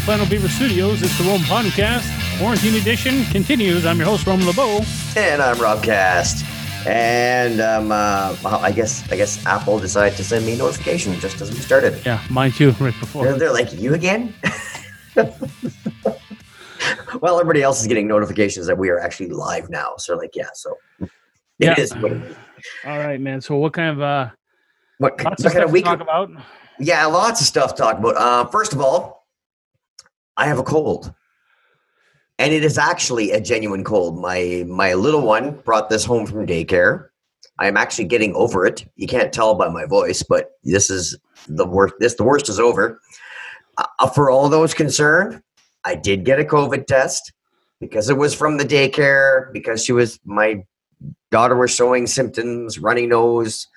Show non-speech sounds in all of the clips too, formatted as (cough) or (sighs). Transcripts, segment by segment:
From Flannel Beaver Studios, it's the Rome Podcast. Quarantine Edition continues. I'm your host, Roman LeBeau. And I'm Rob Cast. And um, uh, well, I guess I guess Apple decided to send me a notification just as we started. Yeah, mine too, (laughs) right before. They're, they're like, you again? (laughs) well, everybody else is getting notifications that we are actually live now. So, like, yeah, so it Yeah. is what it is. All right, man. So, what kind of uh, What, what of kind stuff of to week? talk about? Yeah, lots of stuff to talk about. Uh, first of all, I have a cold. And it is actually a genuine cold. My my little one brought this home from daycare. I am actually getting over it. You can't tell by my voice, but this is the worst. This the worst is over. Uh, for all those concerned, I did get a COVID test because it was from the daycare. Because she was my daughter was showing symptoms, runny nose,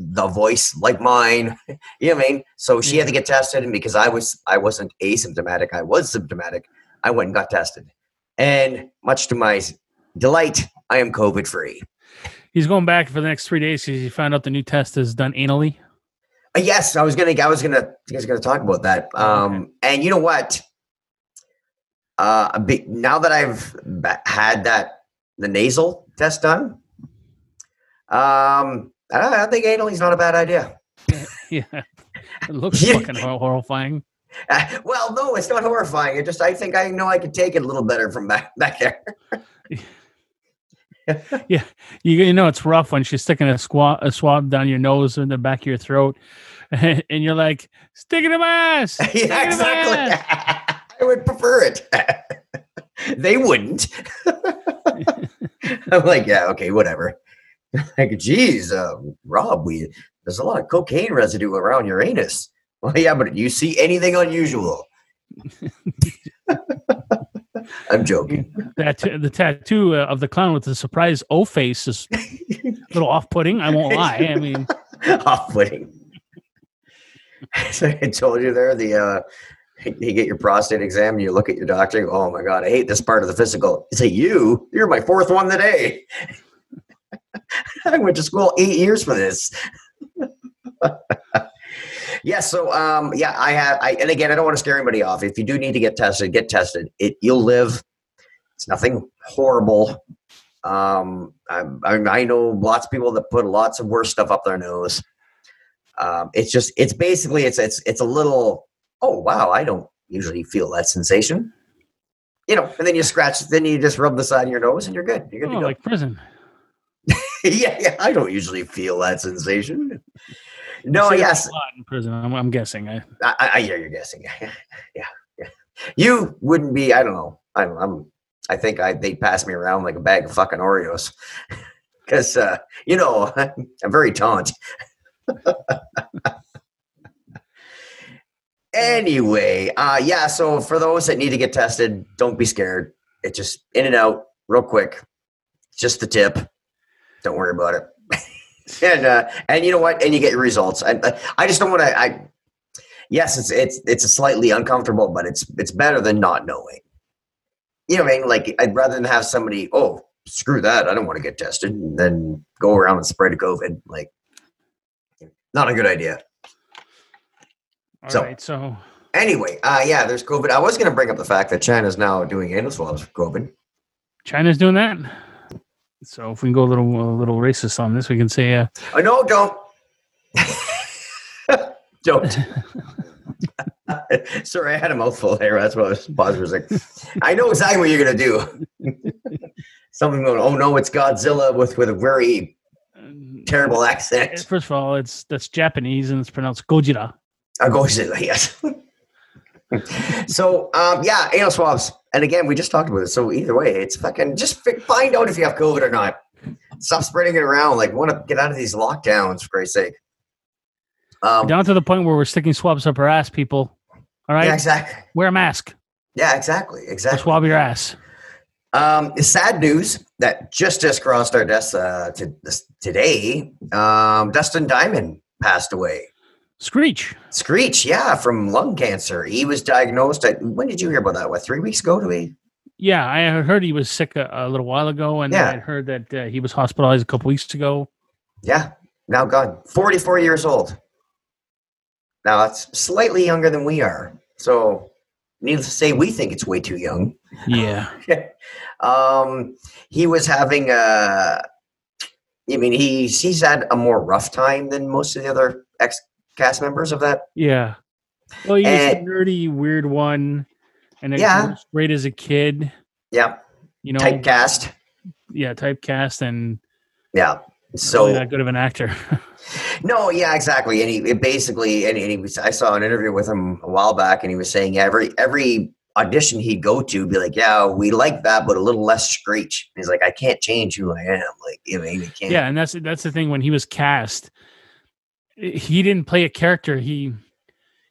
the voice like mine. (laughs) you know what I mean? So she had to get tested, and because I was I wasn't asymptomatic, I was symptomatic. I went and got tested, and much to my delight, I am COVID free. He's going back for the next three days because he found out the new test is done anally. Uh, yes, I was gonna. I was gonna. I was gonna talk about that. Um, and you know what? Uh, bit- now that I've had that the nasal test done, um, I, I think analy's not a bad idea. (laughs) Yeah, it looks (laughs) Yeah. fucking horrifying. Uh, well, no, it's not horrifying. It just I think I know I could take it a little better from back back there. (laughs) Yeah, you, you know it's rough when she's sticking a, squat, a swab down your nose in the back of your throat, and you're like, "Stick it in my ass." Stick yeah, my ass." exactly. I would prefer it. they wouldn't. I'm like, yeah, okay, whatever. (laughs) Like, geez, uh, Rob, we there's a lot of cocaine residue around your anus. (laughs) Well, yeah, but do you see anything unusual? (laughs) I'm joking. that the tattoo uh, of the clown with the surprise O face is a little off-putting. I won't lie. I mean, Off-putting. so I told you there the uh, you get your prostate exam and you look at your doctor. You go, oh my god, I hate this part of the physical. You say, you, you're my fourth one today. (laughs) I went to school eight years for this. (laughs) yeah, so um, yeah, I have. I and again, I don't want to scare anybody off. If you do need to get tested, get tested. It you'll live. It's nothing horrible. Um, I, I, I know lots of people that put lots of worse stuff up their nose. Um, it's just, it's basically, it's it's it's a little. Oh wow, I don't usually feel that sensation. You know, and then you scratch, then you just rub the side of your nose, and you're good. You're good oh, to go. like prison. (laughs) yeah, yeah. I don't usually feel that sensation. No, yes, a lot in prison. I'm, I'm guessing. I, I, I I hear you're guessing. (laughs) yeah, yeah. You wouldn't be. I don't know. I'm. I'm I think I they pass me around like a bag of fucking Oreos, (laughs) because uh, you know I'm very taunt. anyway, uh, yeah. So for those that need to get tested, don't be scared. It's just in and out real quick. Just the tip. Don't worry about it. (laughs) and uh, and you know what? And you get your results. I I just don't want to. I yes, it's it's it's a slightly uncomfortable, but it's it's better than not knowing. You know what I mean? Like I'd rather than have somebody. Oh, screw that! I don't want to get tested. and then go around and spread COVID. Like, not a good idea. all So- right. So Anyway, uh, yeah, there's COVID. I was going to bring up the fact that China's now doing anal swabs for COVID. China's doing that. So if we can go a little a little racist on this, we can say uh, Oh no, don't. (laughs) don't. (laughs) Sorry, I had a mouthful there. That's what I was pausing for a second. I know exactly what you're gonna do. (laughs) Something going, oh no, it's Godzilla with with a very terrible accent. First of all, it's that's Japanese and it's pronounced Gojira. Uh, Godzilla, yes. so um, yeah, anal swabs. And again, we just talked about it. So either way, it's fucking just fi- find out if you have COVID or not. Stop spreading it around. Like, want to get out of these lockdowns for Christ's sake. Um, Down to the point where we're sticking swabs up our ass, people. All right, yeah, exactly. wear a mask. Yeah, exactly, Or exactly. swab your ass. Um, sad news that just just crossed our desk uh, to, this, today. Um, Dustin Diamond passed away. Screech. Screech, yeah, from lung cancer. He was diagnosed. At, when did you hear about that? What three weeks ago? To me? Yeah, I heard he was sick a, a little while ago, and Yeah. I heard that uh, he was hospitalized a couple weeks ago. Yeah, now gone. Forty-four years old. Now that's slightly younger than we are. So, needless to say, we think it's way too young. Yeah. (laughs) um, he was having a. I mean, he's he's had a more rough time than most of the other ex cast members of that. Yeah. Well, he was Eh. a nerdy, weird one, and it Yeah. great as a kid. Yeah, You know, typecast. yeah, typecast and Yeah. so not good of an actor. (laughs) no, yeah, exactly. And he it basically, and, and he was. I saw an interview with him a while back, and he was saying every every audition he'd go to, be like, "Yeah, we like that, but a little less screech." And he's like, "I can't change who I am. Like, you mean, you can't." yeah, and that's that's the thing. When he was cast, he didn't play a character. He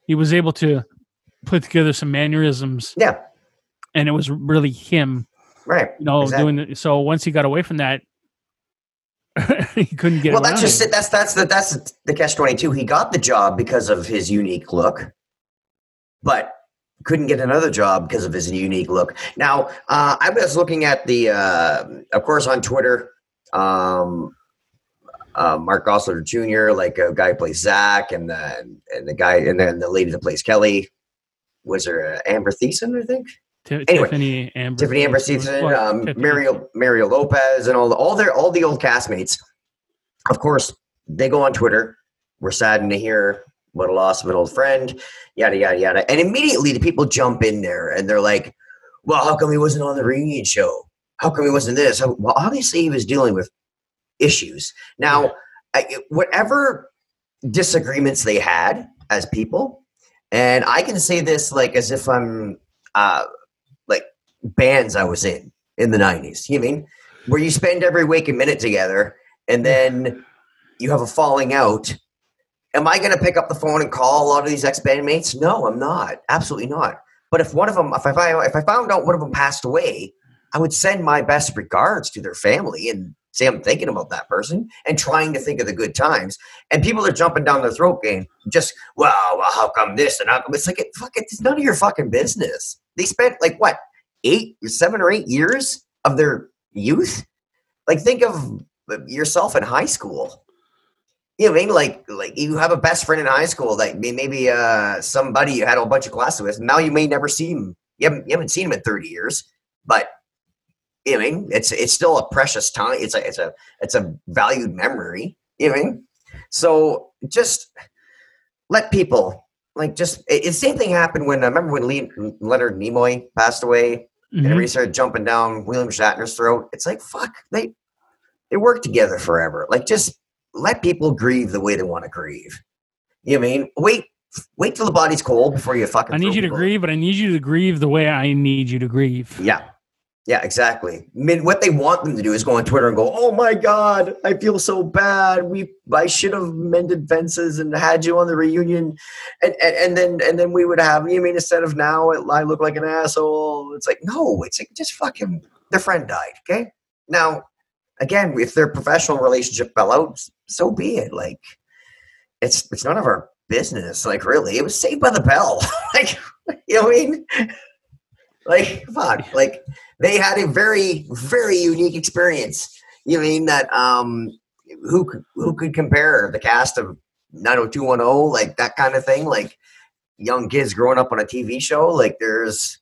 he was able to put together some mannerisms, Yeah. and it was really him. Right. You know, Exactly. doing it. So once he got away from that, (laughs) he couldn't get well, that's just it. it. That's that's the that's the catch twenty two. He got the job because of his unique look, but couldn't get another job because of his unique look. Now, uh, I was looking at the, uh, of course, on Twitter, um, uh, Mark Gosselaar Jr., like a guy who plays Zach, and the and the guy, and then the lady that plays Kelly. Was there uh, Amber Thiessen, I think? Ti- anyway, Tiffany Amber, Tiffany Amber Thiessen, Well, um, Tiffany. Mario Mario Lopez, and all the, all their all the old castmates. Of course, they go on Twitter. We're saddened to hear what a loss of an old friend, yada yada yada. And immediately the people jump in there and they're like, "Well, how come he wasn't on the reunion show? How come he wasn't this?" How- Well, obviously he was dealing with issues. Now, I, whatever disagreements they had as people, and I can say this like as if I'm uh, like bands I was in in the '90s. You mean where you spend every waking minute together, and then you have a falling out. Am I going to pick up the phone and call a lot of these ex bandmates? No, I'm not. Absolutely not. But if one of them, if I if I found out one of them passed away, I would send my best regards to their family and say I'm thinking about that person and trying to think of the good times. And people are jumping down their throat, game just well, well, how come this and how come it's like it, fuck it, it's none of your fucking business. They spent like what eight, seven or eight years of their youth. Like think of yourself in high school. You know what I mean? Like, like you have a best friend in high school, like maybe uh, somebody you had a bunch of classes with. Now you may never see him. You haven't, you haven't seen him in thirty years, but you know I mean? It's it's still a precious time. It's a it's a it's a valued memory. You know I mean? So just let people like just it, the same thing happened when I remember when Le- Leonard Nimoy passed away and Mhm. everybody started jumping down William Shatner's throat. It's like fuck, they they work together forever. Like just let people grieve the way they want to grieve. You know what I mean? Wait, wait till the body's cold before you fucking. I need you to people- grieve, but I need you to grieve the way I need you to grieve. Yeah, yeah, exactly. I mean, what they want them to do is go on Twitter and go, "Oh my god, I feel so bad. We, I should have mended fences and had you on the reunion." And and, and then and then we would have. You mean instead of now, I look like an asshole. It's like no, it's like just fucking. Their friend died. Okay, now again, if their professional relationship fell out, so be it. Like, it's it's none of our business. Like, really, it was saved by the bell. (laughs) like, you know what I mean? Like, fuck. Like, they had a very, very unique experience. You mean that um, who could who could compare the cast of 90210 like that kind of thing? Like young kids growing up on a TV show. Like, there's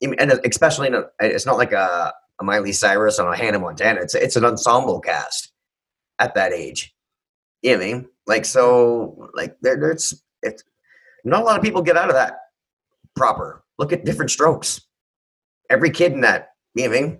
and especially in a, it's not like a a Miley Cyrus on a Hannah Montana. It's it's an ensemble cast at that age. You know I mean? Like so, like there, there's it's not a lot of people get out of that proper. Look at different strokes. Every kid in that, you know what I mean?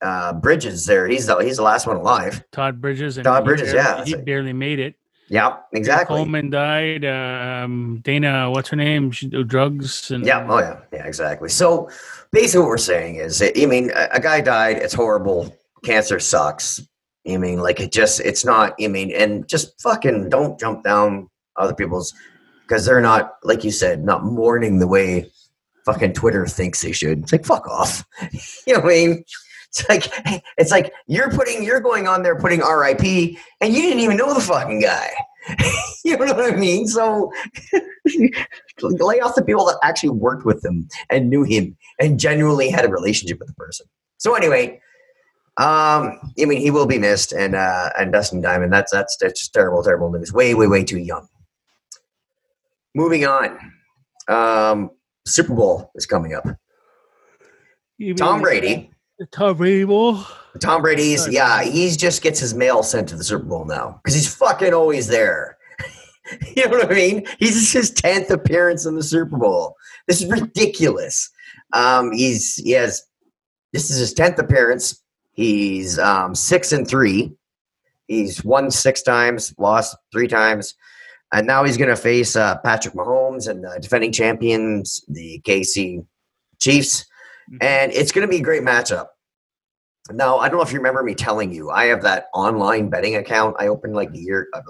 Uh, Bridges there. He's the he's the last one alive. Todd Bridges and Todd Bridges, barely- yeah, he barely made it. Yeah, exactly. Coleman died. Um, Dana, what's her name? She do drugs and Yeah, oh yeah, yeah, exactly. So basically, what we're saying is, I mean, a, a guy died. It's horrible. Cancer sucks. I mean, like it just, it's not. I mean, and just fucking don't jump down other people's because they're not, like you said, not mourning the way fucking Twitter thinks they should. It's like fuck off. (laughs) you know what I mean? It's like it's like you're putting you're going on there putting RIP and you didn't even know the fucking guy. (laughs) you know what I mean? So (laughs) lay off the people that actually worked with him and knew him and genuinely had a relationship with the person. So anyway, um, I mean he will be missed and uh and Dustin Diamond, that's that's that's terrible, terrible news. Way, way, way too young. Moving on. Um Super Bowl is coming up. You Tom Brady. Tom Brady Bowl. Tom Brady's Sorry. yeah, he's just gets his mail sent to the Super Bowl now because he's fucking always there. (laughs) you know what I mean? He's his tenth appearance in the Super Bowl. This is ridiculous. Um, he's he has this is his tenth appearance. He's um, six and three. He's won six times, lost three times, and now he's going to face uh, Patrick Mahomes and uh, defending champions, the KC Chiefs and it's going to be a great matchup. Now, I don't know if you remember me telling you, I have that online betting account I opened like a year, uh,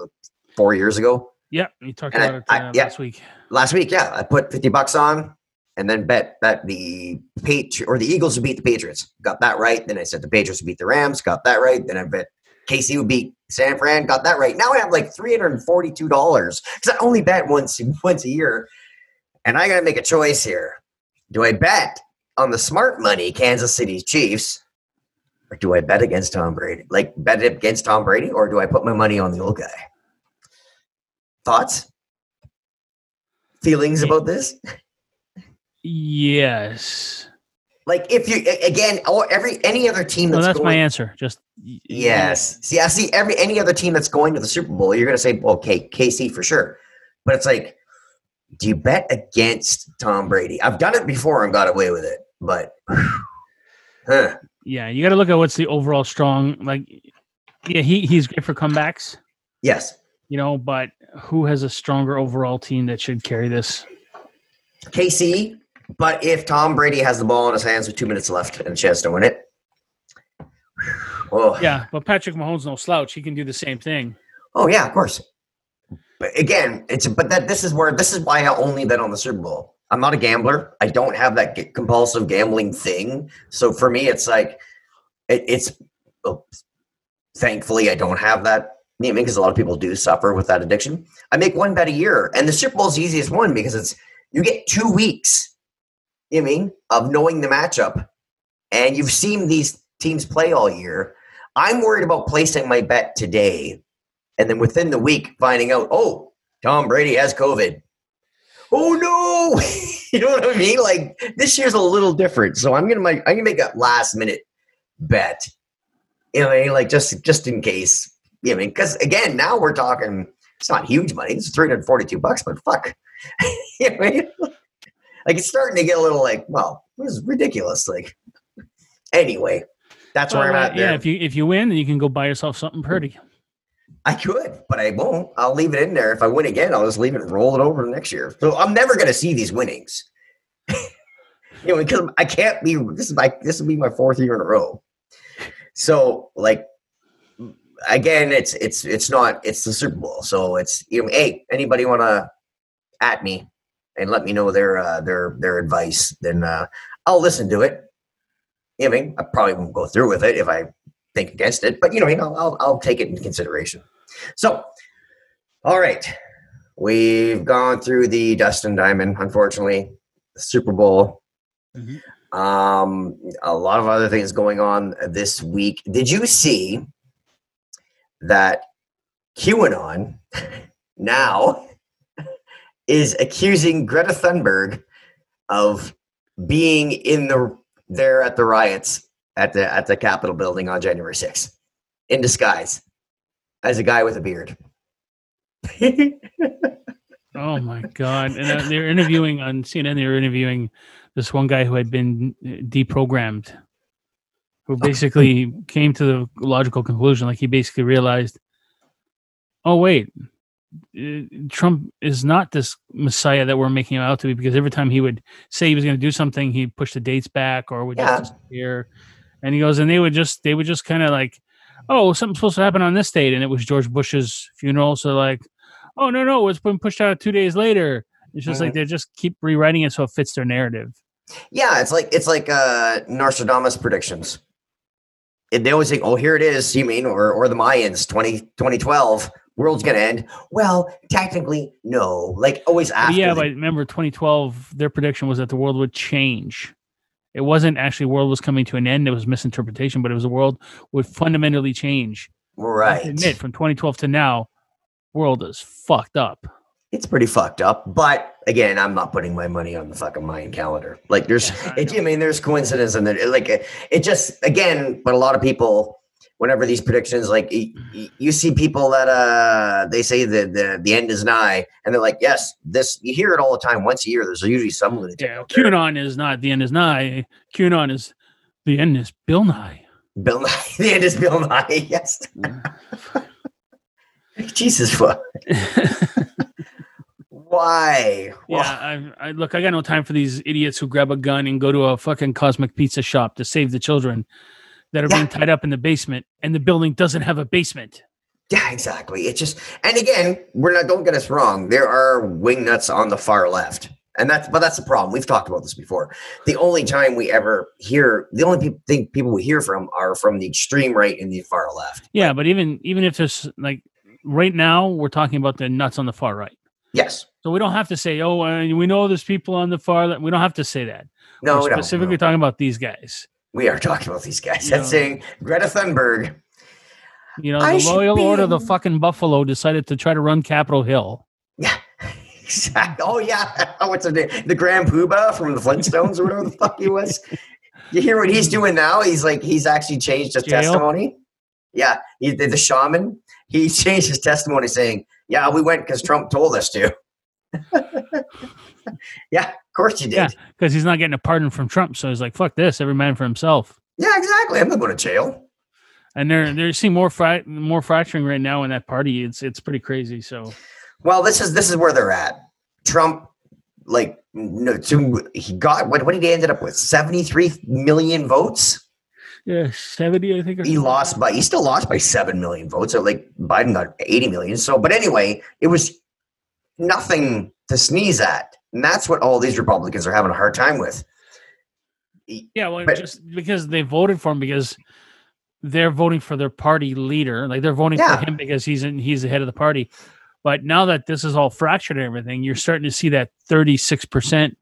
four years ago. Yeah, you talked And I- about it I- uh, yeah. last week. Last week, yeah, I put fifty bucks on, and then bet that the Patri- or the Eagles would beat the Patriots. Got that right. Then I said the Patriots would beat the Rams. Got that right. Then I bet KC would beat San Fran. Got that right. Now I have like three hundred and forty-two dollars because I only bet once once a year, and I got to make a choice here. Do I bet on the smart money Kansas City Chiefs, or do I bet against Tom Brady? Like bet against Tom Brady, or do I put my money on the old guy? Thoughts? Feelings about this? Yes. Like if you again, or every any other team No, that's, that's my going, answer. Just yes. See, I see every any other team that's going to the Super Bowl, you're going to say, okay, KC for sure. But it's like, do you bet against Tom Brady? I've done it before and got away with it, but (sighs) huh. Yeah, you got to look at what's the overall strong. Like, yeah, he he's great for comebacks, yes, you know. But who has a stronger overall team that should carry this? KC. But if Tom Brady has the ball in his hands with two minutes left and a chance to win it, oh Yeah, but Patrick Mahomes no slouch. He can do the same thing. Oh yeah, of course. But again, it's but that this is where this is why I only bet on the Super Bowl. I'm not a gambler. I don't have that compulsive gambling thing. So for me, it's like it, it's. oh, thankfully, I don't have that. You know, because a lot of people do suffer with that addiction. I make one bet a year, and the Super Bowl is the easiest one because it's you get two weeks. I mean of knowing the matchup, and you've seen these teams play all year. I'm worried about placing my bet today and then within the week finding out, oh, Tom Brady has COVID. Oh no! (laughs) you know what I mean? Like this year's a little different, so I'm gonna make I'm gonna make a last minute bet. You know what I mean? Like just just in case. You know I mean? Because again, now we're talking. It's not huge money. It's 342 bucks, but fuck. (laughs) you know I mean? Like it's starting to get a little like, well, this is ridiculous. Like, anyway, that's where I'm Well, at. There. yeah, if you if you win, then you can go buy yourself something pretty. I could, but I won't. I'll leave it in there. If I win again, I'll just leave it and roll it over next year. So I'm never going to see these winnings. (laughs) you know, because I can't be. This is my. This will be my fourth year in a row. So, like, again, it's it's it's not. It's the Super Bowl, so it's you know. Hey, anybody want to at me and let me know their uh, their their advice? Then uh, I'll listen to it. You know, I mean, I probably won't go through with it if I think against it, but you know, I mean, I'll, I'll take it into consideration. So, all right, we've gone through the Dustin Diamond, unfortunately, Super Bowl. Mhm. Um, a lot of other things going on this week. Did you see that QAnon (laughs) now is accusing Greta Thunberg of being in the there at the riots at the at the Capitol building on January 6th in disguise as a guy with a beard. (laughs) Oh my god! And uh, they're interviewing on CNN. They were interviewing this one guy who had been uh, deprogrammed, who basically came to the logical conclusion. Like he basically realized, oh wait, Trump is not this messiah that we're making him out to be. Because every time he would say he was going to do something, he'd push the dates back or would Yeah. just disappear. And he goes, and they would just they would just kind of like, oh, something's supposed to happen on this date, and it was George Bush's funeral. So like, oh no no, it's been pushed out two days later. It's just like they just keep rewriting it so it fits their narrative. Yeah, it's like it's like uh Nostradamus predictions. And they always think, "Oh, here it is." You mean, or or the Mayans, 20, 2012, world's gonna end. Well, technically, no. Like always after. yeah, but remember 2012, their prediction was that the world would change. It wasn't actually world was coming to an end. It was misinterpretation, but it was the world would fundamentally change. Right. Admit from 2012 to now, world is fucked up. it's pretty fucked up. But again, I'm not putting my money on the fucking Mayan calendar. Like there's, Yeah, I it. I mean, there's coincidence and there, like it, it just again. But a lot of people, whenever these predictions, like you see people that uh they say that the the end is nigh, and they're like, yes, this you hear it all the time. Once a year, there's usually some lunatic. Yeah. QAnon is not the end is nigh. QAnon is the end is Bill Nye. Bill Nye. (laughs) The end is Bill Nye. (laughs) Yes. Jesus, fuck (laughs) Why? Yeah, I, I look. I got no time for these idiots who grab a gun and go to a fucking cosmic pizza shop to save the children that are Yeah. being tied up in the basement, and the building doesn't have a basement. Yeah, exactly. It just and again, we're not don't get us wrong. There are wingnuts on the far left. And that's but that's the problem. We've talked about this before. The only time we ever hear the only people think people we hear from are from the extreme right and the far left. Yeah, but even even if there's like right now, we're talking about the nuts on the far right. Yes. So we don't have to say, oh, we know there's people on the far left. We don't have to say that. No, we're no, specifically no. talking about these guys. We are talking about these guys. That's saying Greta Thunberg. You know, the loyal order of the fucking Buffalo decided to try to run Capitol Hill. Yeah. (laughs) Exactly. Oh yeah. (laughs) What's the name? The Grand Poobah from the Flintstones or whatever the fuck he was. You hear what he's hmm. doing now? He's like he's actually changed his Jail? testimony. Yeah, he the, the shaman. He (laughs) changed his testimony saying, "Yeah, we went because Trump told us to." (laughs) yeah, of course you did. Yeah. Because he's not getting a pardon from Trump. So he's like, fuck this, every man for himself. Yeah, exactly. I'm not going to jail. And they're they're seeing more fra- more fracturing right now in that party. It's it's pretty crazy. So Well, this is this is where they're at. Trump, like, no, to, he got what? What did he ended up with? Seventy three million votes. yeah, seventy, I think. he lost by he still lost by 7 million votes so like biden got 80 million so but anyway it was nothing to sneeze at and that's what all these republicans are having a hard time with Yeah, well, But- just because they voted for him because they're voting for their party leader, like they're voting Yeah. for him because he's in, he's the head of the party. But now that this is all fractured and everything, you're starting to see that 36 percent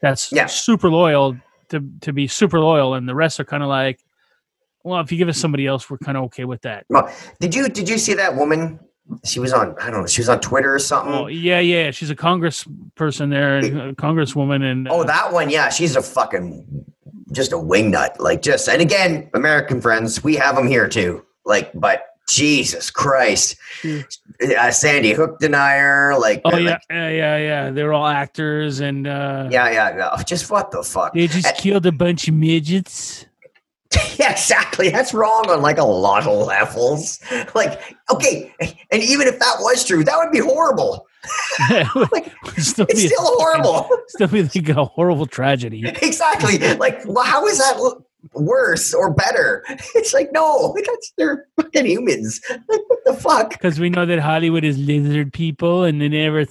that's Yeah. super loyal to to be super loyal, and the rest are kind of like, well, if you give us somebody else, we're kind of okay with that. Well, did you did you see that woman she was on i don't know she was on twitter or something? Oh yeah, yeah, she's a Congress person there, and a Congresswoman, and oh uh, that one yeah she's a fucking just a wingnut like just and again american friends we have them here too like but jesus christ. She- uh, sandy hook denier like oh like, yeah, yeah, yeah, yeah, they're all actors, and uh, yeah yeah yeah. Just what the fuck? They just killed a bunch of midgets. (laughs) Yeah, exactly. That's wrong on like a lot of levels. Like, okay, and even if that was true, that would be horrible. (laughs) Like, still It's be a still horrible. (laughs) Still be like a horrible tragedy. exactly. Like, well, how is that worse or better? It's like, no, that's they're fucking humans. Like, what the fuck? Because we know that Hollywood is lizard people, and they never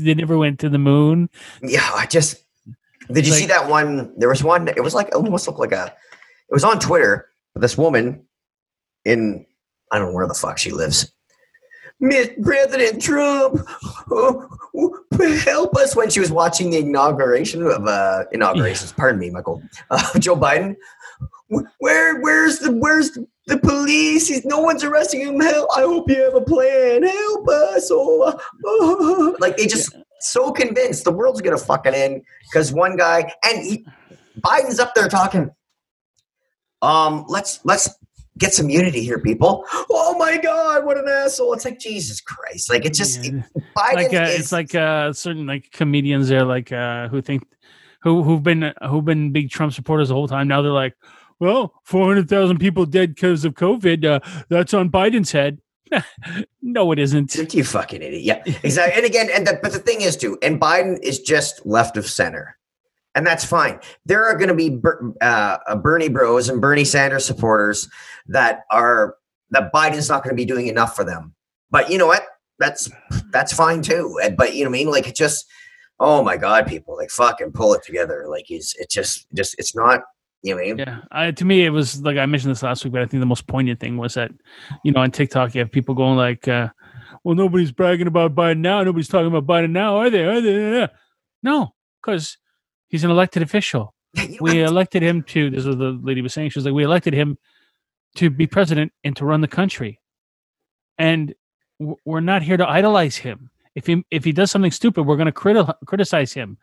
they never went to the moon. Yeah, I just did you Like- see that one? There was one. It was like almost looked like a. It was on Twitter. This woman in I don't know where the fuck she lives. Miss President Trump, oh, help us when she was watching the inauguration of uh inaugurations. Pardon me, Michael. Uh, Joe Biden. Where where's the where's the police? He's, no one's arresting him. Help! I hope you have a plan. Help us! Oh, (laughs) oh. like they just so convinced the world's gonna fucking end because one guy and he, Biden's up there talking. Um, let's let's get some unity here, people. Oh my God, what an asshole! It's like Jesus Christ. Like it's just Yeah. Biden like uh, is it's like uh, certain like comedians there, like uh, who think who who've been who've been big Trump supporters the whole time. Now they're like, well, four hundred thousand people dead because of COVID. Uh, that's on Biden's head. (laughs) no, it isn't. you fucking idiot. Yeah, exactly. and again, and the, but the thing is too, and Biden is just left of center, and that's fine. There are going to be uh, Bernie Bros and Bernie Sanders supporters that are that Biden's not going to be doing enough for them. But you know what? That's that's fine too. But you know what I mean? Like it just oh my god, people like fucking pull it together. Like he's it's just just it's not you know I mean? Yeah, I, to me, it was like I mentioned this last week, but I think the most poignant thing was that, you know, on TikTok, you have people going like, uh, "Well, nobody's bragging about Biden now. Nobody's talking about Biden now, are they? Are they? No, because he's an elected official. (laughs) We elected him to. This is what the lady was saying. She was like, we elected him to be president and to run the country, and we're not here to idolize him. If he if he does something stupid, we're going to criti- criticize him.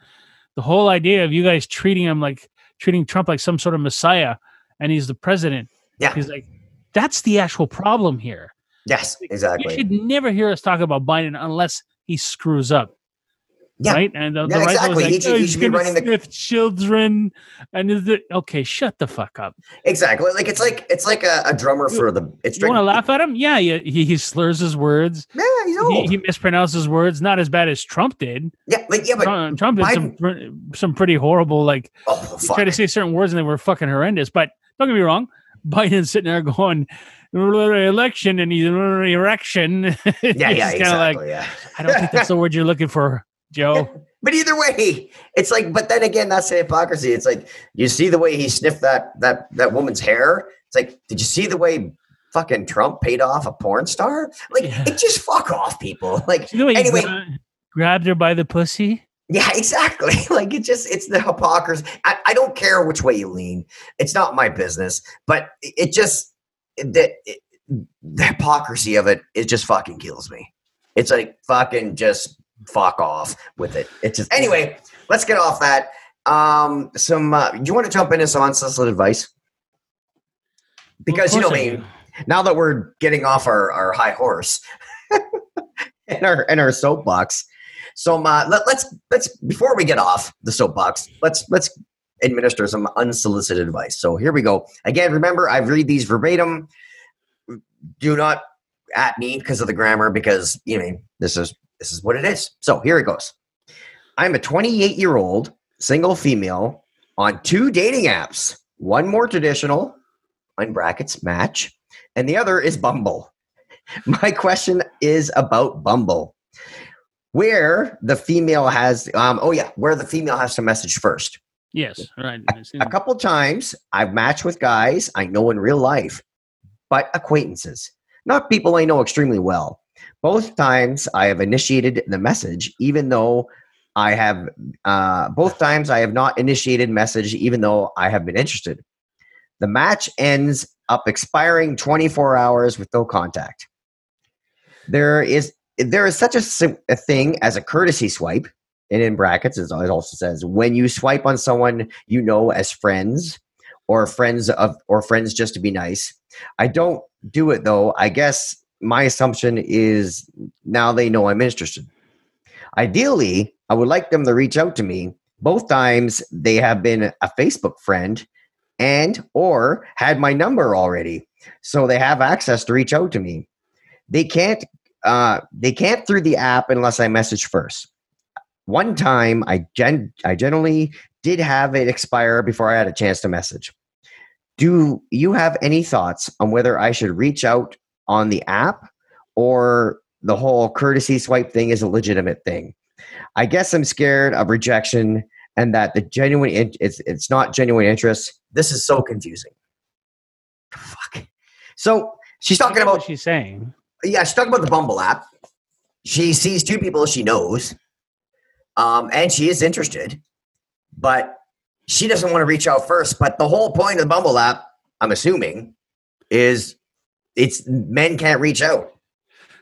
The whole idea of you guys treating him like treating Trump like some sort of messiah, and he's the president. Yeah. he's like, that's the actual problem here. Yes, exactly. You should never hear us talk about Biden unless he screws up. Yeah. Right. And the, the Yeah, right exactly. was like, He "Oh, he he's should be gonna running the- children. And is it okay? Shut the fuck up. Exactly. Like it's like it's like a, a drummer for the it's You want to laugh at him? Yeah. Yeah. He, he slurs his words. Yeah, he's old. He, he mispronounces words. Not as bad as Trump did. yeah, but yeah, but Trump, Trump did some some pretty horrible like oh fuck. tried to say certain words and they were fucking horrendous. But don't get me wrong, Biden's sitting there going election and he's erection. (laughs) yeah, yeah, kind of like exactly. yeah. I don't think that's the word you're looking for, Joe. But either way, it's like, but then again, that's the hypocrisy. It's like you see the way he sniffed that that that woman's hair. It's like, did you see the way fucking Trump paid off a porn star? Like, Yeah. it just fuck off, people. (laughs) Like, You know anyway, gra- grabbed her by the pussy. yeah, (laughs) exactly. Like, it just it's the hypocrisy. I, I don't care which way you lean. It's not my business. But it, it just the it, the hypocrisy of it it just fucking kills me. It's like fucking just fuck off with it. It's just anyway. Let's get off that. Um, some. Uh, do you want to jump into some unsolicited advice? Because you know I me. do. Now that we're getting off our, our high horse (laughs) and our and our soapbox, so uh, let, let's let's before we get off the soapbox, let's let's administer some unsolicited advice. So here we go. Again, remember I read these verbatim. Do not at me because of the grammar, because you know this is this is what it is. So here it goes. I'm a 28 year old single female on two dating apps. One more traditional, in brackets, match, and the other is Bumble. (laughs) My question is about Bumble, where the female has, um, oh yeah, where the female has to message first. Yes, right. A couple times I've matched with guys I know in real life, but acquaintances, not people I know extremely well. Both times I have initiated the message, even though I have, uh, both times I have not initiated message, even though I have been interested. The match ends up expiring 24 hours with no contact. There is there is such a, a thing as a courtesy swipe, and in brackets it also says when you swipe on someone you know as friends or friends of or friends just to be nice. I don't do it though. I guess my assumption is now they know I'm interested. Ideally, I would like them to reach out to me. Both times they have been a Facebook friend and or had my number already. So they have access to reach out to me. They can't uh, they can't through the app unless I message first. One time I gen- I generally did have it expire before I had a chance to message. Do you have any thoughts on whether I should reach out on the app or the whole courtesy swipe thing is a legitimate thing? I guess I'm scared of rejection and that the genuine in- it's it's not genuine interest. This is so confusing. Fuck. So she's talking know what about she's saying. yeah, she's talking about the Bumble app. She sees two people she knows, um, and she is interested, but she doesn't want to reach out first. But the whole point of the Bumble app, I'm assuming, is it's men can't reach out,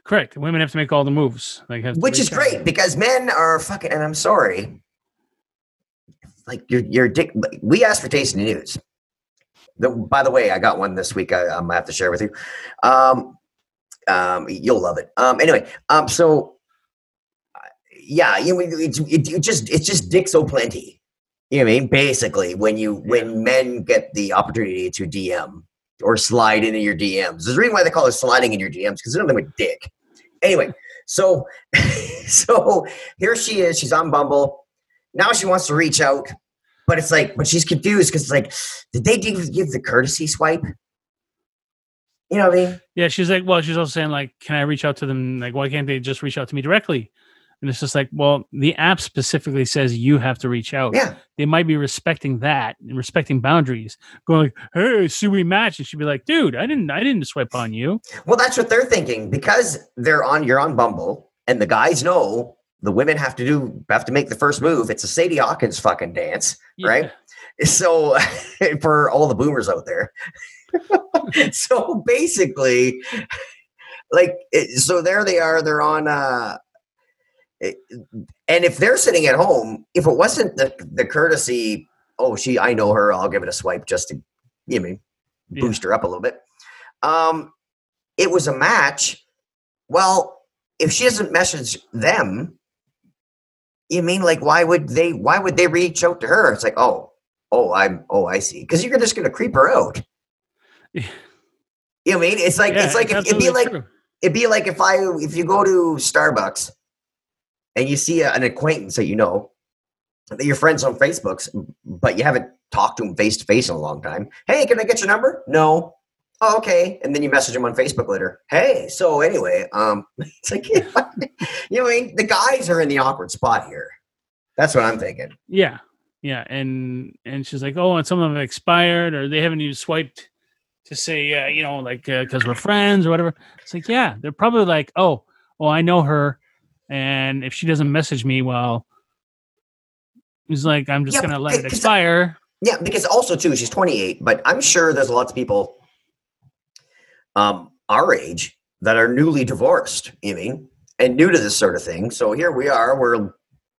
Correct. Women have to make all the moves. Like, which is out. great because men are fucking. And I'm sorry, like you're you're dick. We asked for tasting news. The, by the way, I got one this week. I, I'm gonna have to share with you. Um, um, you'll love it. Um, anyway, um, so uh, yeah, you know, it, it, it just it's just dick so plenty. You know what I mean? Basically, when you when men get the opportunity to DM or slide into your DMs, there's a reason why they call it sliding in your DMs because they don't have a dick. Anyway, so (laughs) so here she is. She's on Bumble. Now she wants to reach out, but it's like, but she's confused because it's like, did they give, give the courtesy swipe? You know what I mean? Yeah, she's like, well, she's also saying like, can I reach out to them? Like, why can't they just reach out to me directly? And it's just like, well, the app specifically says you have to reach out. Yeah. They might be respecting that and respecting boundaries. Going like, hey, should we match? And she'd be like, dude, I didn't I didn't swipe on you. Well, that's what they're thinking because they're on. You're on Bumble, and the guys know the women have to do have to make the first move. It's a Sadie Hawkins fucking dance, right? So (laughs) for all the boomers out there, (laughs) so basically, like, so there they are. They're on. uh and if they're sitting at home, if it wasn't the the courtesy, oh, she, I know her, I'll give it a swipe just to, you know, Yeah. boost her up a little bit. Um, it was a match. Well, if she doesn't message them, you mean like why would they? Why would they reach out to her? It's like, oh, oh, I'm, oh, I see, because you're just going to creep her out. Yeah. You know what I mean? It's like Yeah, it's like if, it'd be like true. it'd be like if I if you go to Starbucks and you see an acquaintance that you know that you're friends on Facebooks, but you haven't talked to him face to face in a long time. Hey, can I get your number? No. Oh, okay. And then you message him on Facebook later. Hey, so anyway, um, (laughs) it's like you know, I mean, the guys are in the awkward spot here. That's what I'm thinking. Yeah. Yeah. And and she's like, oh, and some of them expired or they haven't even swiped to say, uh, you know, like because we're friends or whatever. It's like, yeah, they're probably like, oh, well, I know her, and if she doesn't message me, well, he's like, I'm just Yeah, gonna let it expire. Yeah, because also too, she's 28, but I'm sure there's lots of people um our age that are newly divorced, you mean, and new to this sort of thing. So here we are, we're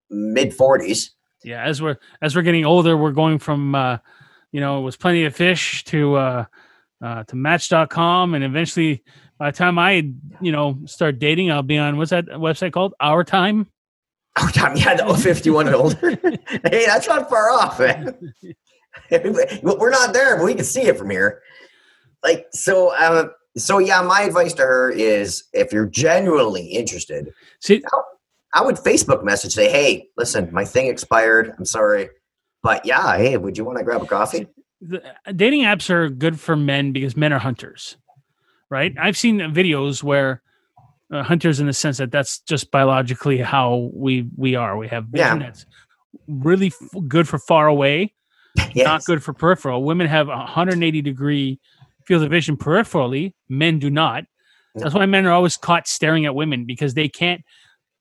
mid 40s. Yeah, as we're as we're getting older, we're going from uh, you know, it was plenty of fish to uh, uh to Match.com, and eventually, by the time I you know start dating, I'll be on what's that website called? Our Time. Oh, Tom, yeah, the 51 and older. (laughs) hey, that's not far off, man. (laughs) we're not there, but we can see it from here. Like, so, uh, so yeah, my advice to her is if you're genuinely interested, See, I would Facebook message say, "Hey, listen, my thing expired. I'm sorry, but yeah, hey, would you want to grab a coffee?" the, uh, dating apps are good for men because men are hunters, right? I've seen videos where uh, hunters, in the sense that that's just biologically how we we are. We have vision Yeah. that's really f- good for far away, Yes. not good for peripheral. Women have a 180 degree field of vision peripherally. Men do not. That's why men are always caught staring at women because they can't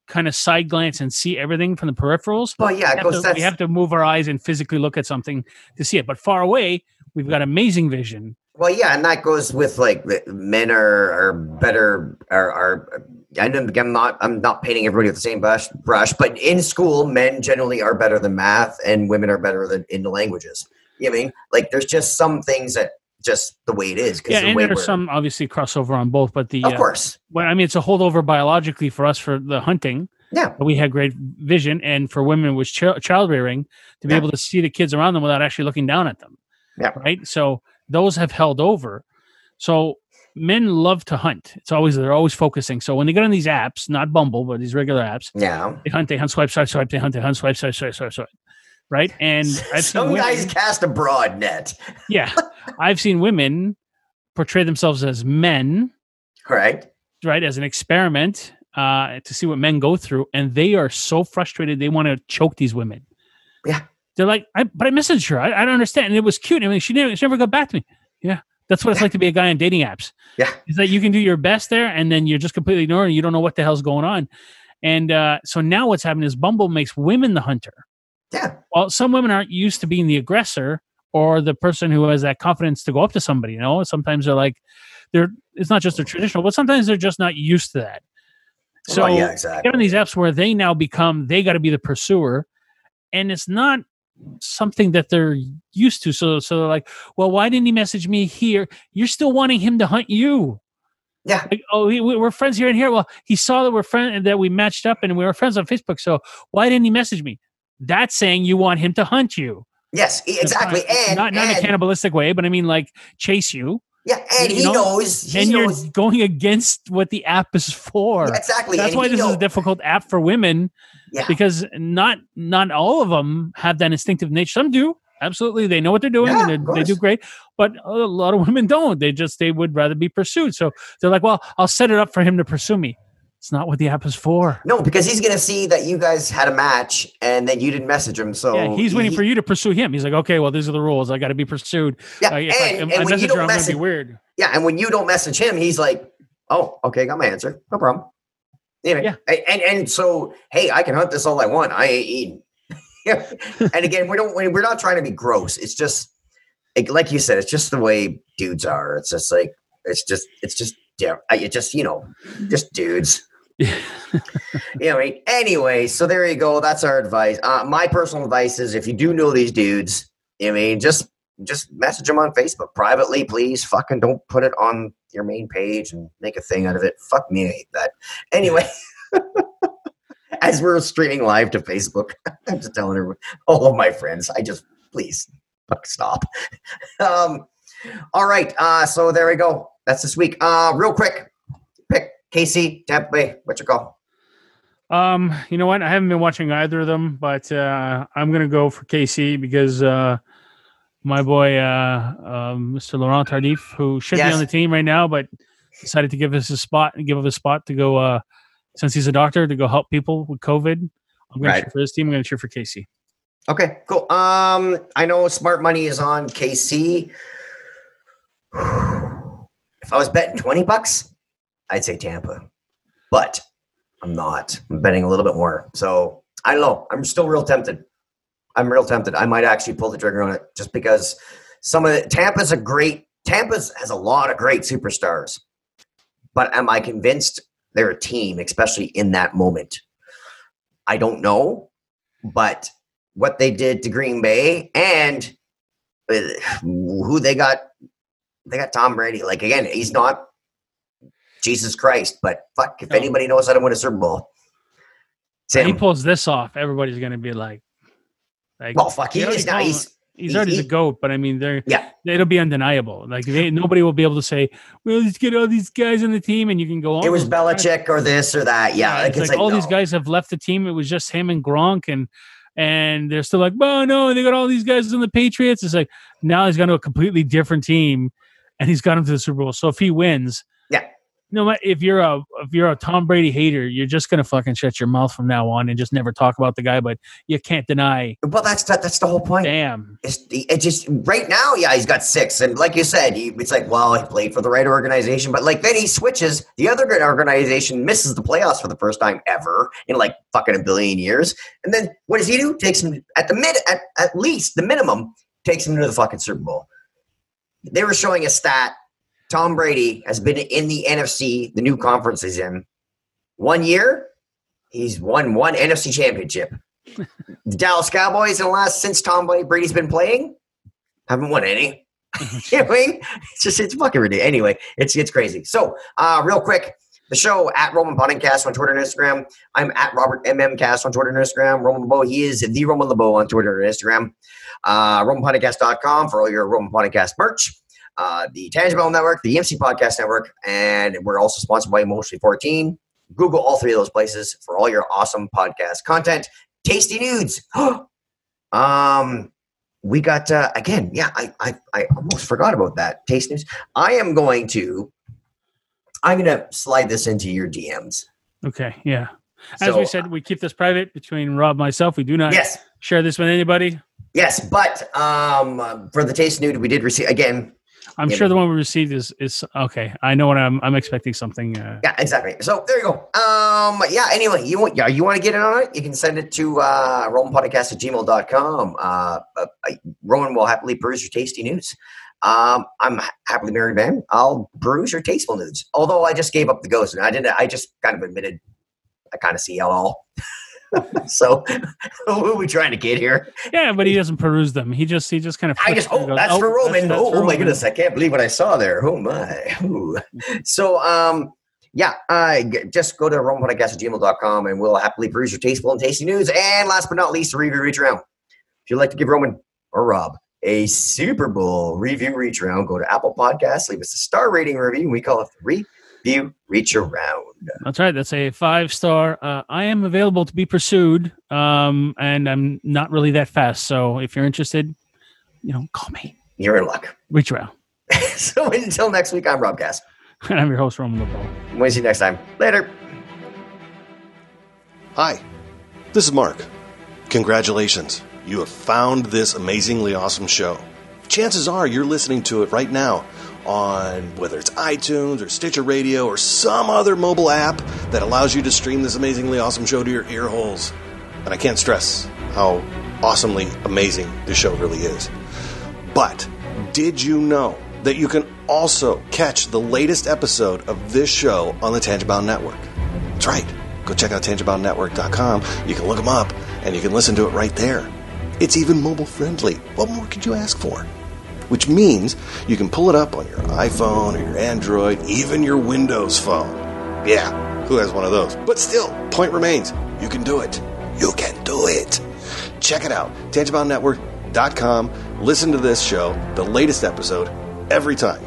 kind of side glance and see everything from the peripherals. Well, yeah, We have, to, we have to move our eyes and physically look at something to see it. But far away, we've got amazing vision. Well, yeah, and that goes with like men are are better are are. I'm not I'm not painting everybody with the same brush, brush, but in school, men generally are better than math, and women are better than in the languages. You know what I mean? Like, there's just some things that just the way it is. Yeah, the and there's some obviously crossover on both, but the Of uh, course, well, I mean, it's a holdover biologically for us for the hunting. yeah, We had great vision, and for women it was ch- child rearing to be Yeah. able to see the kids around them without actually looking down at them. Yeah. Right. So those have held over. So men love to hunt. It's always they're always focusing. So when they get on these apps, not Bumble, but these regular apps, yeah. they hunt, they hunt, swipe, swipe, swipe, they hunt, they hunt, swipe, swipe, swipe, swipe, swipe. Right. And (laughs) I've seen Some women, guys cast a broad net, (laughs) yeah, I've seen women portray themselves as men correct? right as an experiment uh, to see what men go through, and they are so frustrated they want to choke these women. Yeah. They're like, I, but I messaged her. I, I don't understand, and it was cute. I mean, she never, she never got back to me. Yeah, that's what it's like to be a guy on dating apps. Yeah. is that you can do your best there, and then you're just completely ignored, and you don't know what the hell's going on. And uh, so now what's happening is Bumble makes women the hunter. Yeah, Well, some women aren't used to being the aggressor or the person who has that confidence to go up to somebody. You know, sometimes they're like, they're. It's not just a traditional, but sometimes they're just not used to that. So Well, yeah, exactly. on these apps where they now become they got to be the pursuer, and it's not something that they're used to. So, so they're like, well, why didn't he message me here? You're still wanting him to hunt you. Yeah, Like, oh, we- we're friends here and here. Well, he saw that we're friends that we matched up and we were friends on Facebook. So why didn't he message me? That's saying you want him to hunt you. yes, exactly. And not not in a cannibalistic way, but I mean like chase you. yeah, and you he know, knows. He and you're going against what the app is for. Yeah, exactly. That's and why this is a difficult app for women Yeah. because not not all of them have that instinctive nature. Some do. Absolutely, they know what they're doing Yeah, and they do great. But a lot of women don't. They just they would rather be pursued. So they're like, "Well, I'll set it up for him to pursue me." It's not what the app is for. No, because he's gonna see that you guys had a match and then you didn't message him. So yeah, he's waiting for you to pursue him. He's like, okay, well, these are the rules. I got to be pursued. Yeah, Uh, I, and, I when you don't I'm going to message, weird. yeah, and when you don't message him, he's like, "Oh, okay, got my answer, no problem." Anyway, Yeah. and and so hey, I can hunt this all I want. I ain't eating. Yeah. (laughs) and again, we don't. We're not trying to be gross. It's just like- like you said. It's just the way dudes are. It's just like it's just it's just yeah. It just you know just dudes. Yeah. (laughs) you know, right? anyway, so there you go. That's our advice. Uh, my personal advice is if you do know these dudes, I mean, just just message them on Facebook privately, please. Fucking don't put it on your main page and make a thing out of it. Fuck me, I hate that. Anyway, (laughs) as we're streaming live to Facebook, (laughs) I'm just telling everyone, all of my friends, I just please fuck stop. (laughs) um, all right, uh, so there we go. That's this week. Uh, real quick, pick Casey, Tampa Bay. What you call? Um, you know what? I haven't been watching either of them, but uh, I'm gonna go for KC because uh, my boy, uh, um, Mr. Laurent Tardif, who should be on the team right now, but decided to give us a spot and give up a spot to go. Uh, since he's a doctor, to go help people with COVID. I'm gonna cheer for his team. I'm gonna cheer for Casey. Okay, cool. Um, I know smart money is on KC. If I was betting 20 bucks, I'd say Tampa. But I'm not. I'm betting a little bit more. So I don't know. I'm still real tempted. I'm real tempted. I might actually pull the trigger on it just because some of the Tampa's a great Tampa's has a lot of great superstars. But am I convinced they're a team, especially in that moment? I don't know. But what they did to Green Bay and uh, who they got. They got Tom Brady. Like again, he's not Jesus Christ, but fuck, if No. anybody knows how to win a Super Bowl, If he pulls this off, everybody's gonna be like, like Well, fuck, he is oh, now. He's he's already he- the goat, but I mean, they're yeah, it'll be undeniable. Like they, nobody will be able to say, "Well, let's get all these guys on the team," and you can go on. it was with the guys. Belichick or this or that. Yeah, like, it's it's like, like, all these guys have left the team. It was just him and Gronk, and and they're still like, "Oh no, they got all these guys in the Patriots." It's like now he's gone to a completely different team, and he's got him to the Super Bowl. So if he wins, Yeah. No matter if you're a if you're a Tom Brady hater, you're just gonna fucking shut your mouth from now on and just never talk about the guy. But you can't deny, Well, that's that, that's the whole point. damn, It's, it just right now, yeah, he's got six, and like you said, he, it's like, well, he played for the right organization, but like then he switches. The other good organization misses the playoffs for the first time ever in like fucking a billion years, and then what does he do? Takes him at the mid, at, at least the minimum, takes him to the fucking Super Bowl. They were showing a stat. Tom Brady has been in the NFC, the new conference he's in, one year. He's won one NFC championship. The Dallas Cowboys in the last since Tom Brady's been playing haven't won any. (laughs) you know I mean? It's just it's fucking ridiculous. Anyway, it's it's crazy. So uh real quick, the show at Roman Podcast on Twitter and Instagram. I'm at Robert MMcast on Twitter and Instagram. Roman LeBeau, he is the Roman LeBeau on Twitter and Instagram. Uh RomanPodcast.com for all your Roman Podcast merch. Uh, the Tangent-Bound Network, the EMC Podcast Network, and we're also sponsored by Mostly 14. Google all three of those places for all your awesome podcast content. Tasty nudes. (gasps) um, we got uh, again. Yeah, I, I I almost forgot about that. Taste news. I am going to. I'm going to slide this into your DMs. okay, yeah. As So, we said, we keep this private between Rob and myself. We do not yes, share this with anybody. yes, but um, for the taste nude, we did receive again. I'm Yeah, sure the one we received is is okay. I know what I'm. I'm expecting something. Uh, Yeah, exactly. So there you go. Um, yeah. Anyway, you want yeah, you want to get in on it? You can send it to uh, RomanPodcast at gmail.com. Uh, uh, Roman will happily peruse your tasty news. Um, I'm happily married man. I'll peruse your tasteful news. Although I just gave up the ghost, and I didn't. I just kind of admitted I kind of see it all. (laughs) (laughs) so (laughs) who are we trying to get here? yeah, but he doesn't peruse them. He just he just kind of. I just oh, that's for Roman. oh, oh my goodness, I can't believe what I saw there. Oh my. Ooh. So um yeah, uh, just go to romanpodcast at gmail.com and we'll happily peruse your tasteful and tasty news. And last but not least, a review reach around. If you'd like to give Roman or Rob a Super Bowl review reach around, go to Apple Podcasts, leave us a star rating review, and we call it the review reach around. That's right. That's a five star. Uh, I am available to be pursued, um, and I'm not really that fast. So if you're interested, you know, call me. You're in luck. Reach around. (laughs) (laughs) so until next week, I'm Rob Cass. And I'm your host, Roman LeBeau. We'll see you next time. Later. Hi, this is Mark. Congratulations, you have found this amazingly awesome show. Chances are you're listening to it right now on whether it's iTunes or Stitcher Radio or some other mobile app that allows you to stream this amazingly awesome show to your ear holes. And I can't stress how awesomely amazing this show really is. But did you know that you can also catch the latest episode of this show on the Tangent-Bound Network? That's right. Go check out tangentboundnetwork.com. You can look them up and you can listen to it right there. It's even mobile friendly. What more could you ask for? Which means you can pull it up on your iPhone or your Android, even your Windows phone. Yeah, who has one of those? But still, point remains you can do it. You can do it. Check it out. TangentBoundNetwork.com. Listen to this show, the latest episode, every time.